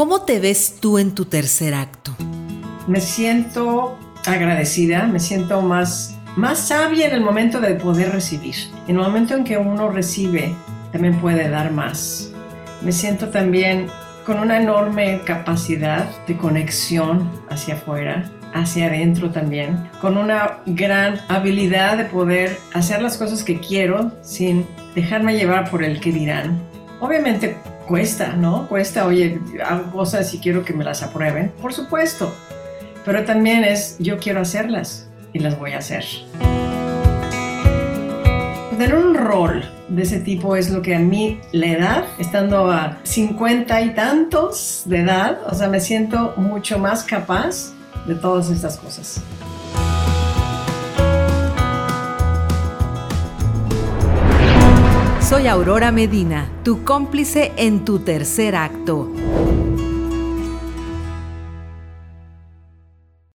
¿Cómo te ves tú en tu tercer acto? Me siento agradecida, me siento más, más sabia en el momento de poder recibir. En el momento en que uno recibe, también puede dar más. Me siento también con una enorme capacidad de conexión hacia afuera, hacia adentro también, con una gran habilidad de poder hacer las cosas que quiero sin dejarme llevar por el que dirán. Obviamente cuesta, ¿no? Cuesta, oye, hago cosas y quiero que me las aprueben, por supuesto, pero también es yo quiero hacerlas y las voy a hacer. Tener un rol de ese tipo es lo que a mí la edad, estando a 50 y tantos de edad, o sea, me siento mucho más capaz de todas estas cosas. Soy Aurora Medina, tu cómplice en tu tercer acto.